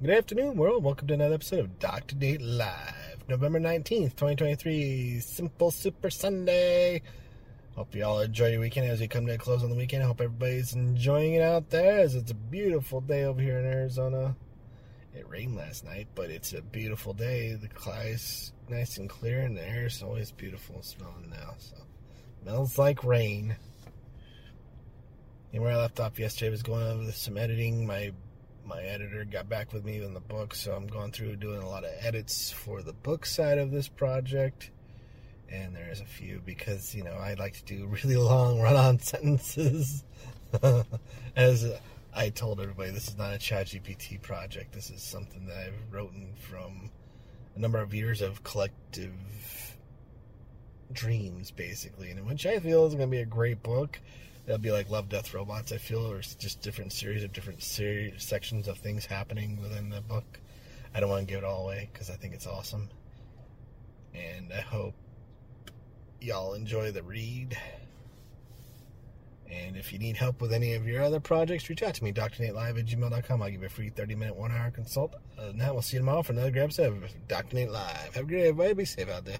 Good afternoon, world. Welcome to another episode of Dr. Nate Live, November 19th, 2023. Simple Super Sunday. Hope you all enjoy your weekend as we come to a close on the weekend. I hope everybody's enjoying it out there as it's a beautiful day over here in Arizona. It rained last night, but it's a beautiful day. The sky's nice and clear, and the air is always beautiful smelling now. So, smells like rain. And where I left off yesterday was going over some editing. My my editor got back with me on the book, so I'm going through doing a lot of edits for the book side of this project. And there's a few because, you know, I like to do really long run on sentences. As I told everybody, this is not a ChatGPT project. This is something that I've written from a number of years of collective dreams, basically, and which I feel is going to be a great book. It'll be like Love, Death, Robots, I feel, or just different series of different series, sections of things happening within the book. I don't want to give it all away because I think it's awesome. And I hope y'all enjoy the read. And if you need help with any of your other projects, reach out to me, drnatelive at gmail.com. I'll give you a free 30 minute, one hour consult. Uh, that, we'll see you tomorrow for another Grab of Dr. Nate Live. Have a great day, everybody. Be safe out there.